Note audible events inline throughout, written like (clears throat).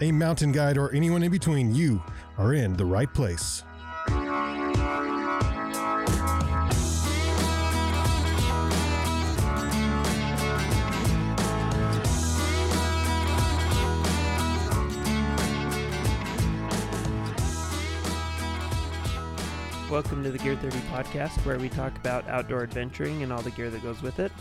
a mountain guide, or anyone in between, you are in the right place. Welcome to the Gear 30 podcast, where we talk about outdoor adventuring and all the gear that goes with it.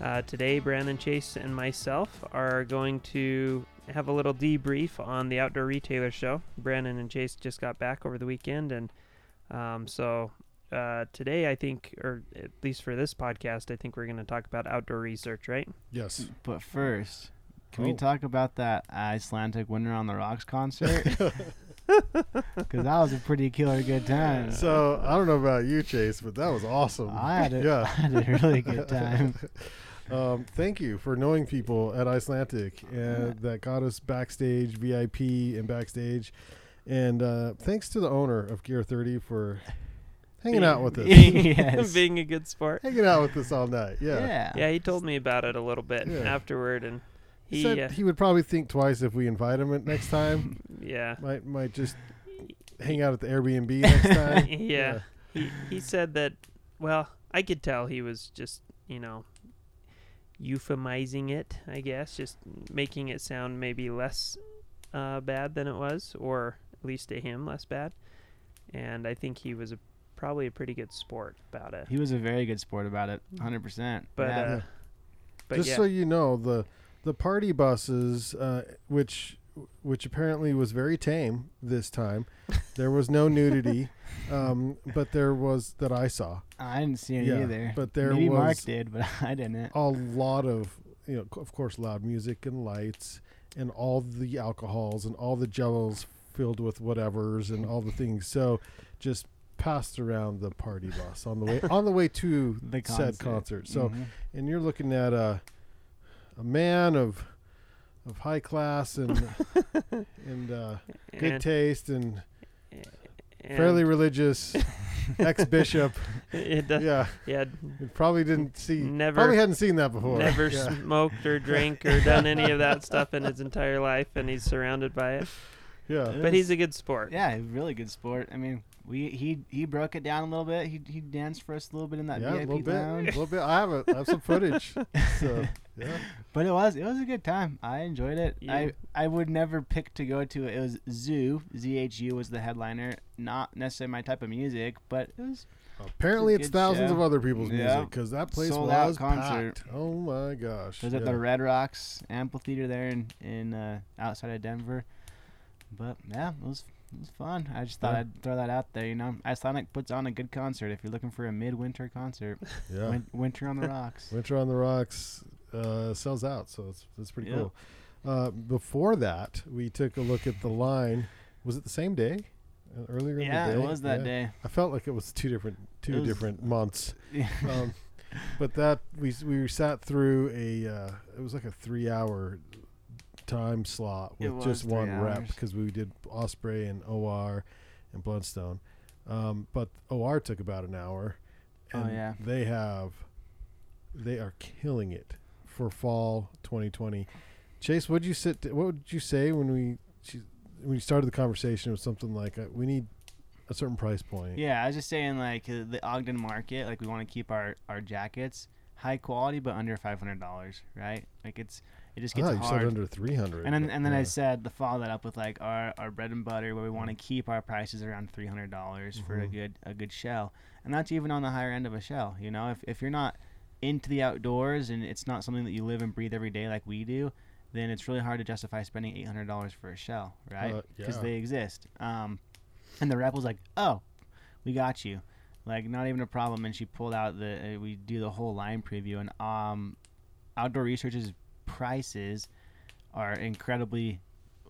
Uh, today, Brandon Chase and myself are going to have a little debrief on the Outdoor Retailer Show. Brandon and Chase just got back over the weekend, and um, so uh, today, I think, or at least for this podcast, I think we're going to talk about outdoor research, right? Yes. But first, can Oh. we talk about that Icelandic Winter on the Rocks concert? (laughs) (laughs) Because that was a pretty killer good time. So I don't know about you, Chase, but that was awesome. I had a, Yeah. (laughs) I had a really good time. Um, thank you for knowing people at Icelandic and that got us backstage, VIP, and backstage. And uh, thanks to the owner of Gear 30 for hanging out with us. (laughs) (laughs) yes. (laughs) Being a good sport. hanging out with us all night. Yeah. yeah. Yeah, he told me about it a little bit Yeah. afterward, and He he, said uh, he would probably think twice if we invite him next time. yeah, might might just hang out at the Airbnb next time. yeah. he he said that well i could tell he was just you know euphemizing it i guess just making it sound maybe less uh, bad than it was or at least to him less bad and i think he was a probably a pretty good sport about it He was a very good sport about it, 100%. but yeah. uh but Just yeah so you know, the the party buses, uh, which which apparently was very tame this time. There was no nudity, (laughs) um, but there was that I saw. I didn't see any Yeah, either. but there Maybe Mark was did, but (laughs) I didn't. a lot of you know, of course, loud music and lights, and all the alcohols and all the jellos filled with whatevers and all the things. So just passed around the party bus on the way (laughs) on the way to The said concert. concert. So Mhm. and you're looking at a a man of of high class and (laughs) and uh, good and, taste and, and fairly religious (laughs) ex bishop. yeah, yeah you probably didn't see. Never- probably hadn't seen that before. never Yeah. smoked or drank or done any of that stuff in his entire life and he's surrounded by it yeah. It but he's a good sport Yeah, really good sport. I mean, we he he broke it down a little bit. He he danced for us a little bit in that Yeah, a little bit, a little bit. I have it. I have some footage. So (laughs) yeah, But it was it was a good time. I enjoyed it. You- I I would never pick to go to it. It was Zoo. ZHU was the headliner. Not necessarily my type of music, but it was apparently it's good thousands show. of other people's Yeah. music because that place Sold out was concert. packed. Oh my gosh! it was at the Red Rocks amphitheater there in in uh, outside of Denver. But yeah, it was it was fun. I just thought Yeah. I'd throw that out there. You know, Icelandic puts on a good concert if you're looking for a midwinter concert. (laughs) yeah. Win- winter on the (laughs) rocks. Winter on the Rocks uh, sells out, so it's it's pretty Yeah. cool. Uh, before that, we took a look at the line. Was it the same day? Uh, earlier yeah, in the day. it was that Yeah. day. I felt like it was two different two was- different months. (laughs) Yeah. Um, but that we we sat through a uh, it was like a three hour time slot It with just was one rep hours. because we did Osprey and OR and Blundstone. Um, but OR took about an hour. Oh, And yeah. they have they are killing it for fall 2020. Chase, what would you sit? What would you say when we she, when you started the conversation with something like uh, we need a certain price point? Yeah, I was just saying like uh, the Ogden market, like we want to keep our our jackets high quality but under five hundred dollars, right? Like it's it just gets Ah, you said hard. under 300. and then and then I said to follow that up with like our, our bread and butter where we want to keep our prices around three hundred dollars for a Mhm. good a good shell, and that's even on the higher end of a shell. You know, if if you're not into the outdoors and it's not something that you live and breathe every day like we do, then it's really hard to justify spending eight hundred dollars for a shell, right? Uh, Because yeah. they exist. Um, and the rep was like, "Oh, we got you." Like not even a problem, and she pulled out the. Uh, we do the whole line preview, and um, outdoor research's prices are incredibly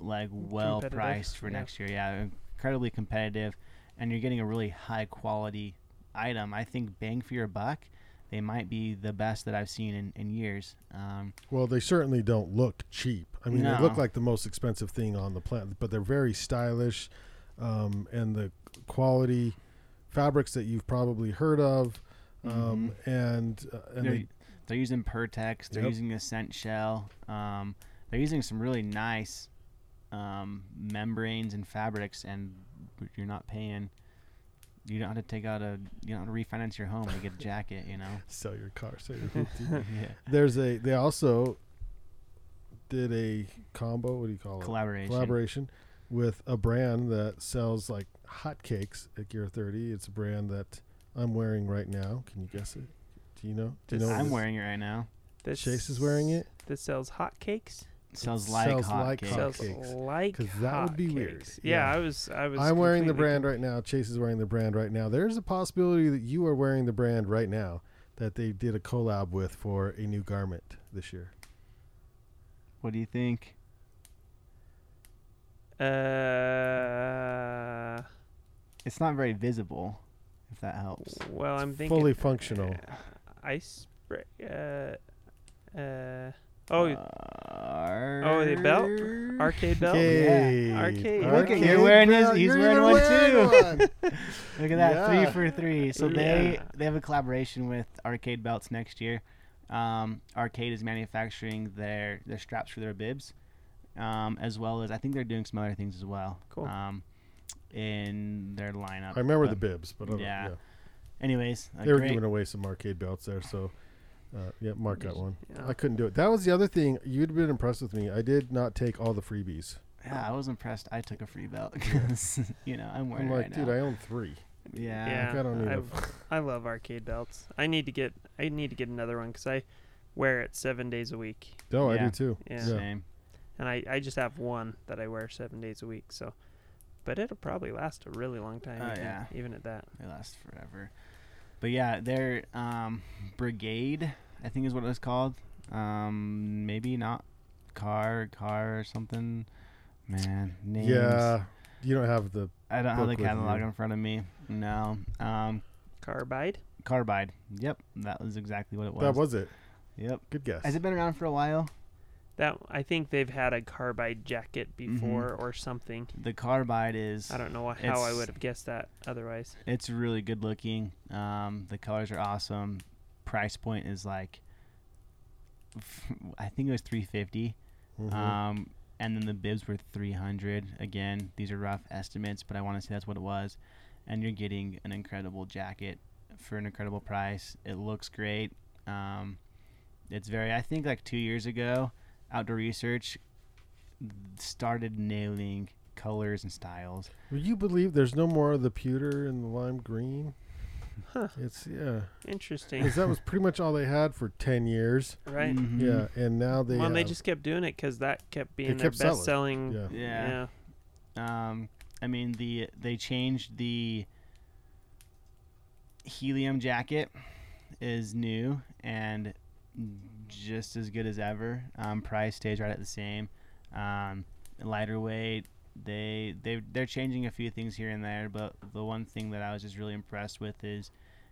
like well priced for yeah. next year. Yeah, incredibly competitive, and you're getting a really high quality item. I think bang for your buck, they might be the best that I've seen in, in years. Um, Well, they certainly don't look cheap. I mean, they look like the most expensive thing on the planet, but they're very stylish, um, and the quality fabrics that you've probably heard of, um, and uh, and they, they're using Pertex. They're Yep. using AscentShell. Um, they're using some really nice um, membranes and fabrics, and you're not paying. You don't have to take out a. You don't have to refinance your home to get a (laughs) jacket. You know. sell your car, sell your (laughs) yeah. There's a. They also did a combo. What do you call it? Collaboration. collaboration with a brand that sells like hotcakes at Gear 30. It's a brand that I'm wearing right now. Can you guess it? Do you know? Do you This- know? I'm this- wearing it right now. This Chase is wearing it. This sells hotcakes. Sells It like sells hot like cakes. hot Sells cakes. like 'Cause that would be weird. hotcakes. Yeah, Yeah. I was. I was. I'm wearing the completely brand right now. Chase is wearing the brand right now. There's a possibility that you are wearing the brand right now that they did a collab with for a new garment this year. What do you think? Uh, It's not very visible, if that helps. well, I'm thinking Fully functional. (sighs) Ice spray. Uh, uh. Oh, oh, the belt? arcade belt. Okay. Arcade. Look at- you're wearing his- he's You're wearing one too. one. (laughs) Look at that, Yeah. three for three. So they Yeah. they have a collaboration with Arcade Belts next year. Um, Arcade is manufacturing their their straps for their bibs, um, as well as I think they're doing some other things as well. Cool. Um, in their lineup. I remember But the bibs, but I don't- Yeah. Yeah. Anyways, a they were great- giving away some arcade belts there, so uh, yeah, Mark got one. Yeah. I couldn't do it. That was the other thing. You'd been impressed with me. I did not take all the freebies. Yeah, I was impressed. I took a free belt because (laughs) you know I'm wearing I'm it like, right dude, now. I own three. yeah. Yeah, Like, I don't need I, a- (laughs) I love arcade belts. I need to get. I need to get another one because I wear it seven days a week. No, I do too. Yeah. Yeah. Same. and I, I just have one that I wear seven days a week. So, but it'll probably last a really long time. Oh, even, yeah. even at that. They last forever. But yeah, their um, brigade, I think is what it was called. Um, maybe not car, car or something. Man, names. Yeah, you don't have the. I don't have the catalog in front of me. No. Um, Carbide. Carbide. Yep, that was exactly what it was. That was it. Yep. Good guess. Has it been around for a while? That I think they've had a carbide jacket before or something. The Carbide is. I don't know wh- how I would have guessed that otherwise. It's really good looking. Um, the colors are awesome. Price point is like, I think it was three fifty. Mhm. Um, and then the bibs were 300. Again, these are rough estimates, but I want to say that's what it was. And you're getting an incredible jacket for an incredible price. It looks great. Um, it's very, I think like two years ago, Outdoor Research started nailing colors and styles. Will you believe there's no more of the pewter and the lime green? Huh. It's yeah, Interesting. Because that was pretty much all they had for ten years. right? Mhm. Yeah, and now they. well, and they just kept doing it because that kept being their kept selling. best selling. Yeah. Yeah. yeah. Um, I mean the they changed the helium jacket is new and just as good as ever. Um, price stays right at the same. Um, lighter weight. They they they're changing a few things here and there, but the one thing that I was just really impressed with is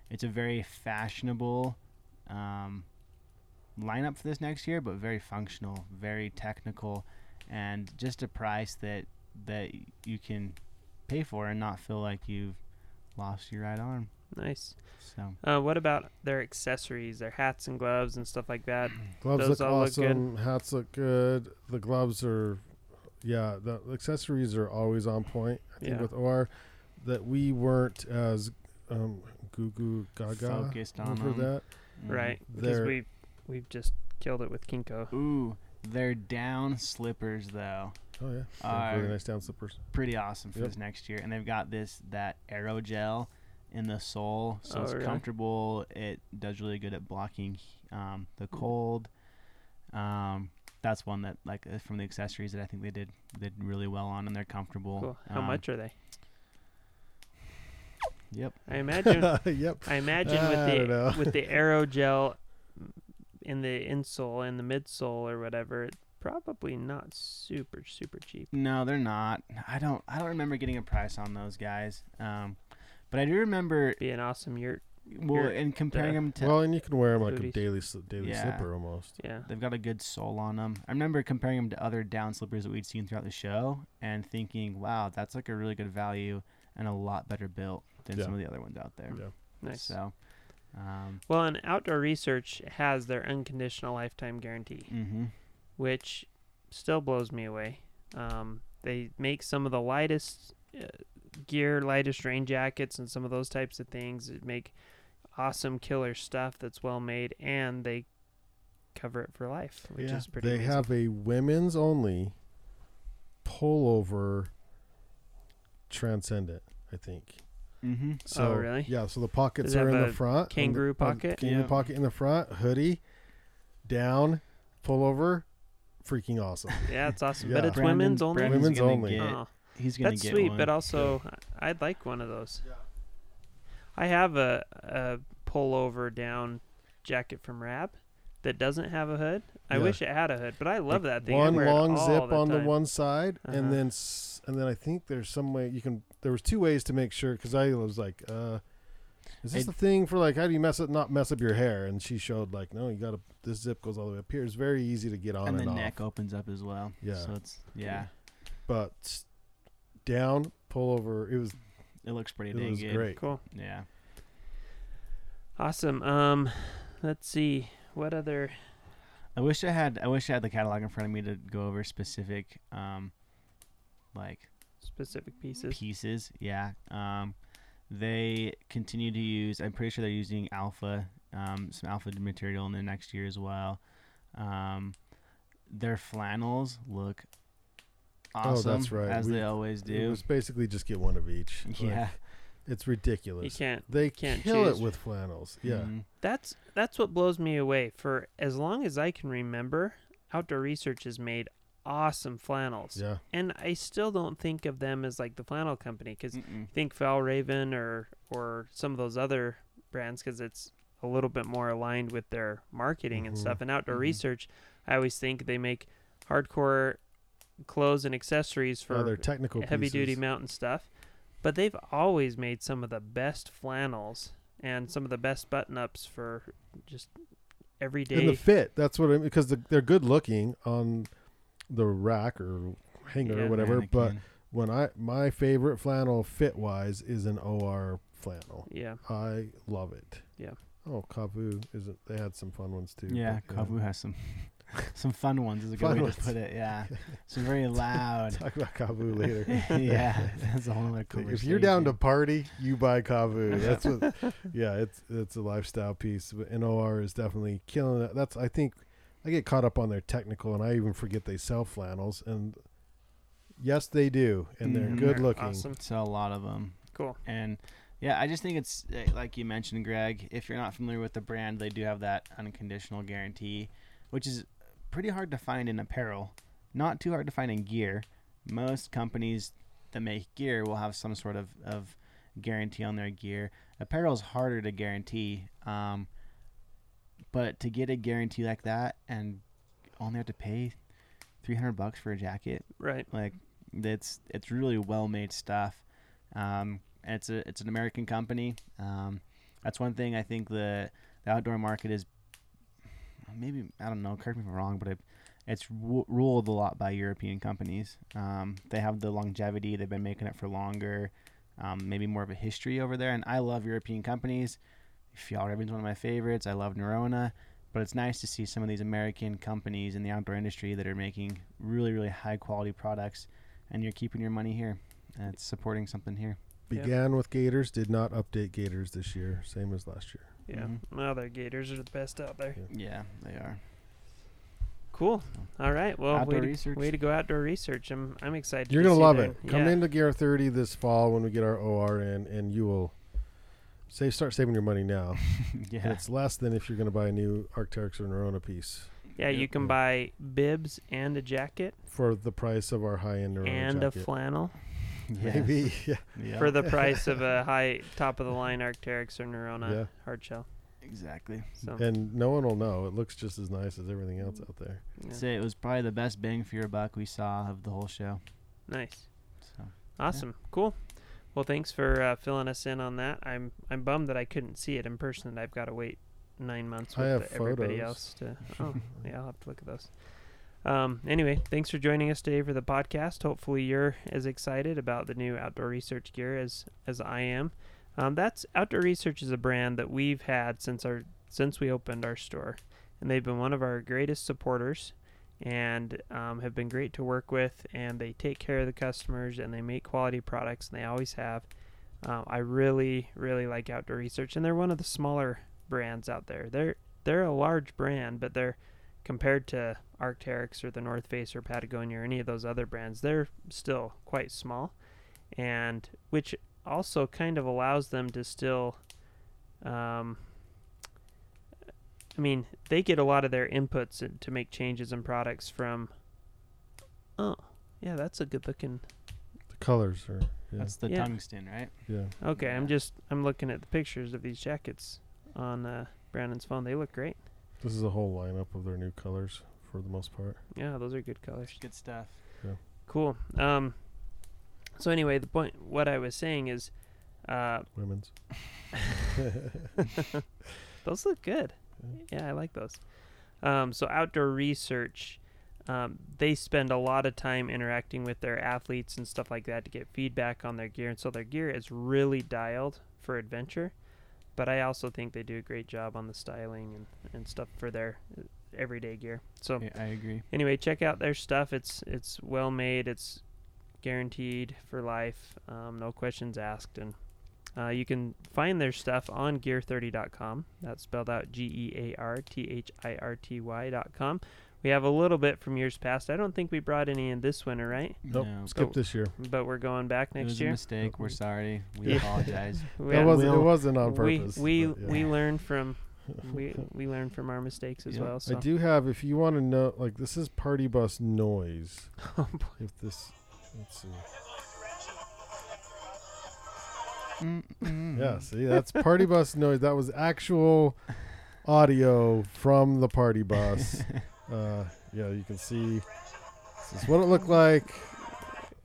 it's a very fashionable um, lineup for this next year, but very functional, very technical, and just a price that that you can pay for and not feel like you've lost your right arm. Nice. So Uh, what about their accessories, their hats and gloves and stuff like that? (clears throat) gloves those look all look good. awesome. Hats look good. The gloves are, yeah. The accessories are always on point. I think Yeah. with OR, that we weren't as um, goo goo gaga Focused on over that. mm. Right. Because They're- we we've just killed it with Kinco. Ooh, their down slippers though, Oh yeah, Are- really nice down slippers. pretty awesome for Yep. this next year, and they've got this that aerogel in the sole, so Oh, it's really? comfortable. It does really good at blocking um, the cold. Um, that's one that like uh, from the accessories that I think they did did really well on, and they're comfortable. Cool. How Um, much are they? Yep. I imagine. (laughs) yep. I imagine I with the (laughs) with the aerogel in the insole and the midsole or whatever, probably not super super cheap. No, they're not. I don't. I don't remember getting a price on those guys. Um, but I do remember. Be an awesome yurt. Well, Yurt, in comparing them to, well, and you can wear them like a booties. daily sli- daily Yeah. slipper almost. Yeah. they've got a good sole on them. I remember comparing them to other down slippers that we'd seen throughout the show, and thinking, "Wow, that's like a really good value and a lot better built than Yeah. some of the other ones out there." Yeah. Nice. So, um, Well, and Outdoor Research has their unconditional lifetime guarantee, mm-hmm. which still blows me away. Um, they make some of the lightest uh, gear, lightest rain jackets, and some of those types of things. That make awesome killer stuff that's well made, and they cover it for life, which Yeah. is pretty. They amazing. have a women's only pullover transcendent, I think. Mm-hmm. So really? Yeah, so the pockets Does are in the front. on the- kangaroo pocket? Kangaroo Yeah. pocket in the front, hoodie, down, pullover, freaking awesome. Yeah, it's awesome, but Yeah. it's women's only. Brandon's Women's only. Get, Oh. He's gonna That's get sweet, one. but also I- I'd like one of those. I have a, a pullover down jacket from Rab that doesn't have a hood. I Yeah. wish it had a hood, but I love that thing. One long zip the on the one side, Uh-huh. and then and then I think there's some way you can. There was two ways to make sure because I was like, uh, "Is this It- the thing for like how do you mess up not mess up your hair?" And she showed like, "No, you got to. This zip goes all the way up here. It's very easy to get on and off. and, the off. neck opens up as well. Yeah. So it's yeah, But s- down, pull over. It was it looks pretty it dang was good. great. Cool, Yeah. awesome. Um, let's see what other. I wish I had I wish I had the catalog in front of me to go over specific um like specific pieces. pieces. Yeah. Um they continue to use I'm pretty sure they're using alpha um some alpha material in the next year as well. Um their flannels look Oh, that's right. as We- they always It do. was basically just get one of each. Like, Yeah. it's You ridiculous. can't. They can't kill choose. it with flannels. Yeah. Mhm. That's that's what blows me away. For as long as I can remember, Outdoor Research has made awesome flannels. Yeah. and I still don't think of them as like the flannel company because think Raven or or some of those other brands because it's a little bit more aligned with their marketing and Mhm. stuff. And outdoor Mhm. research, I always think they make hardcore clothes and accessories For Other technical heavy duty pieces. mountain stuff. But they've always made some of the best flannels and some of the best button ups for just everyday. And the fit. That's what I mean because the, they're good looking on the rack or hanger Yeah. or whatever. But when I my favorite flannel fit wise is an OR flannel. yeah, I love it. Yeah. Oh, Kavu isn't. They had some fun ones too. yeah, but, Kavu has some (laughs) (laughs) some fun ones is a good Fun way ones. to put it. Yeah. (laughs) Some very loud. (laughs) Talk about Kavu later. yeah, that's a whole other conversation. if you're down to party, you buy Kavu. That's what. yeah, it's it's a lifestyle piece. But NOR is definitely killing it. That's I think I get caught up on their technical, and I even forget they sell flannels. And yes, they do, and they're Mhm. good They're looking. awesome, sell a lot of them. cool. And yeah, I just think it's uh, like you mentioned, Greg. If you're not familiar with the brand, they do have that unconditional guarantee, which is pretty hard to find in apparel. Not too hard to find in gear. Most companies that make gear will have some sort of, of guarantee on their gear. Apparel is harder to guarantee, um, but to get a guarantee like that and only have to pay 300 bucks for a jacket Right. like it's it's really well made stuff. Um, it's a it's an American company. Um, that's one thing I think the the outdoor market is maybe I don't know. Correct me if I'm wrong, but it, it's ru- ruled a lot by European companies. Um, they have the longevity. They've been making it for longer. Um, maybe more of a history over there. And I love European companies. Fjallraven's one of my favorites. I love Norrona. But it's nice to see some of these American companies in the outdoor industry that are making really, really high quality products, and you're keeping your money here. And it's supporting something here. Began with Gaiters, did not update Gaiters this year, same as last year. Yeah. Mhm. Well, their gaiters are the best out there. Yeah, they are. Cool. All right. Well, Outdoor way to, research. way to go outdoor research. I'm I'm excited. You're gonna love their- it. Come yeah. into Gear 30 this fall when we get our OR in, and you will save. Start saving your money now. (laughs) And yeah. it's less than if you're going to buy a new Arc'teryx or Norrona piece Yeah, you Yep. can buy bibs and a jacket for the price of our high-end Norrona and jacket. a flannel Yes. (laughs) Maybe, (laughs) yeah. Yeah. for the (laughs) price of a high top of the line Arc'teryx or Norrona Yeah. hard shell. Exactly. So And no one will know. It looks just as nice as everything else out there. yeah. Say it was probably the best bang for your buck we saw of the whole show. nice. So Awesome. Cool. Well, thanks for uh, filling us in on that. I'm I'm bummed that I couldn't see it in person. and I've got to wait nine months I with have everybody else to. Oh, yeah, I'll have to look at those. Um, anyway, thanks for joining us today for the podcast. Hopefully, you're as excited about the new outdoor research gear as as I am. Um, that's Outdoor Research is a brand that we've had since our since we opened our store, and they've been one of our greatest supporters, and um, have been great to work with. And they take care of the customers, and they make quality products, and they always have. Um, I really, really like Outdoor Research, and they're one of the smaller brands out there. They're they're a large brand, but they're compared to Arc'teryx or the North Face or Patagonia or any of those other brands, they're still quite small, and which also kind of allows them to still. Um, I mean, they get a lot of their inputs in- to make changes in products from. Oh, yeah, that's a good looking. The colors are. Yeah. that's the Yeah. tungsten, right? yeah. Okay, I'm just I'm looking at the pictures of these jackets on uh, Brandon's phone. They look great. This is a whole lineup of their new colors for the most part. Yeah, those are good colors. Good stuff. Yeah. Cool. Um, so anyway, the point what I was saying is, uh, (laughs) Women's. (laughs) those look good. Yeah, I like those. Um, so outdoor research, um, they spend a lot of time interacting with their athletes and stuff like that to get feedback on their gear, and so their gear is really dialed for adventure. But I also think they do a great job on the styling and, and stuff for their uh, everyday gear. So Yeah, I agree. anyway, check out their stuff. It's it's well made. It's guaranteed for life. Um, no questions asked, and uh, you can find their stuff on Gear30.com. That's spelled out G E A R T H I R T Y.com. We have a little bit from years past. I don't think we brought any in this winter, right? Nope. No, Skip this year. But we're going back it next was a year. mistake. We're sorry. We apologize. (laughs) We, That wasn't. It Will- wasn't on purpose. we, but, yeah. we learned from (laughs) we we learned from our mistakes as Yeah. well. So I do have. If you want to know, like this is party bus noise. (laughs) Oh, boy. If this, let's see. Mm-mm. Yeah, see, that's party bus noise. That was actual audio from the party bus. Uh, yeah, you can see. This is what it looked like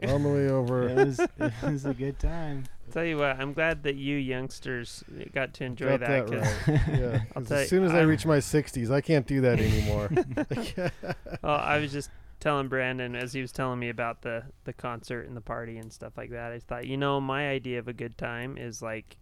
on the way over. (laughs) it was it was a good time. Tell you what, I'm glad that you youngsters got to enjoy Got that. that 'cause- right. (laughs) Yeah, I'll 'cause tell as soon as I I'm- reach my 60s, I can't do that anymore. (laughs) well, I was just telling Brandon as he was telling me about the the concert and the party and stuff like that. I thought, you know, my idea of a good time is like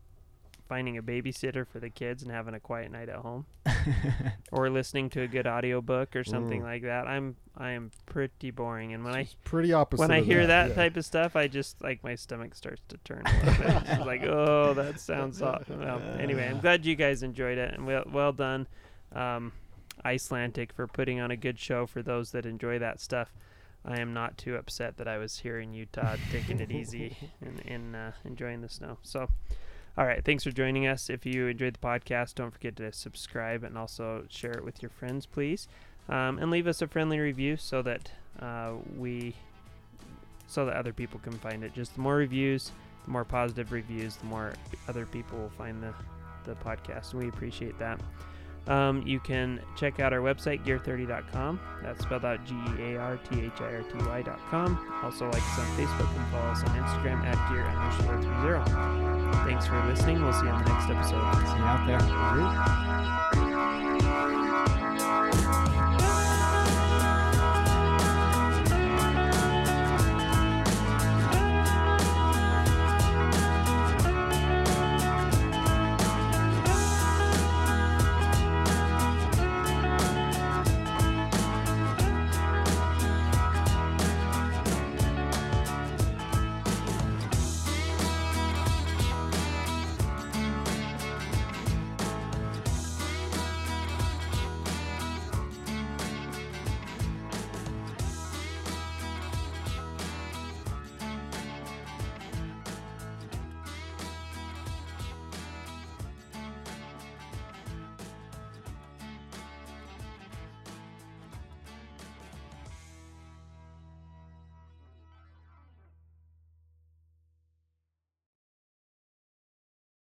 finding a babysitter for the kids and having a quiet night at home (laughs) or listening to a good audiobook or something Mm. like that. I'm I am pretty boring and when I pretty opposite. when I hear that yeah. type of stuff, I just like my stomach starts to turn a little bit. Like, oh, that sounds awesome. (laughs) Well, anyway, I'm glad you guys enjoyed it, and well, well done, um, Icelandic, for putting on a good show for those that enjoy that stuff. I am not too upset that I was here in Utah, taking it easy (laughs) and, and uh, enjoying the snow. So, all right, thanks for joining us. If you enjoyed the podcast, don't forget to subscribe and also share it with your friends, please, um, and leave us a friendly review so that uh, we so that other people can find it. Just the more reviews, the more positive reviews, the more other people will find the, the podcast. We appreciate that. Um, you can check out our website, gear30.com. That's spelled out G E A R T H I R T Y.com. Also, like us on Facebook and follow us on Instagram at gear underscore 30. Thanks for listening. We'll see you on the next episode. See you out there.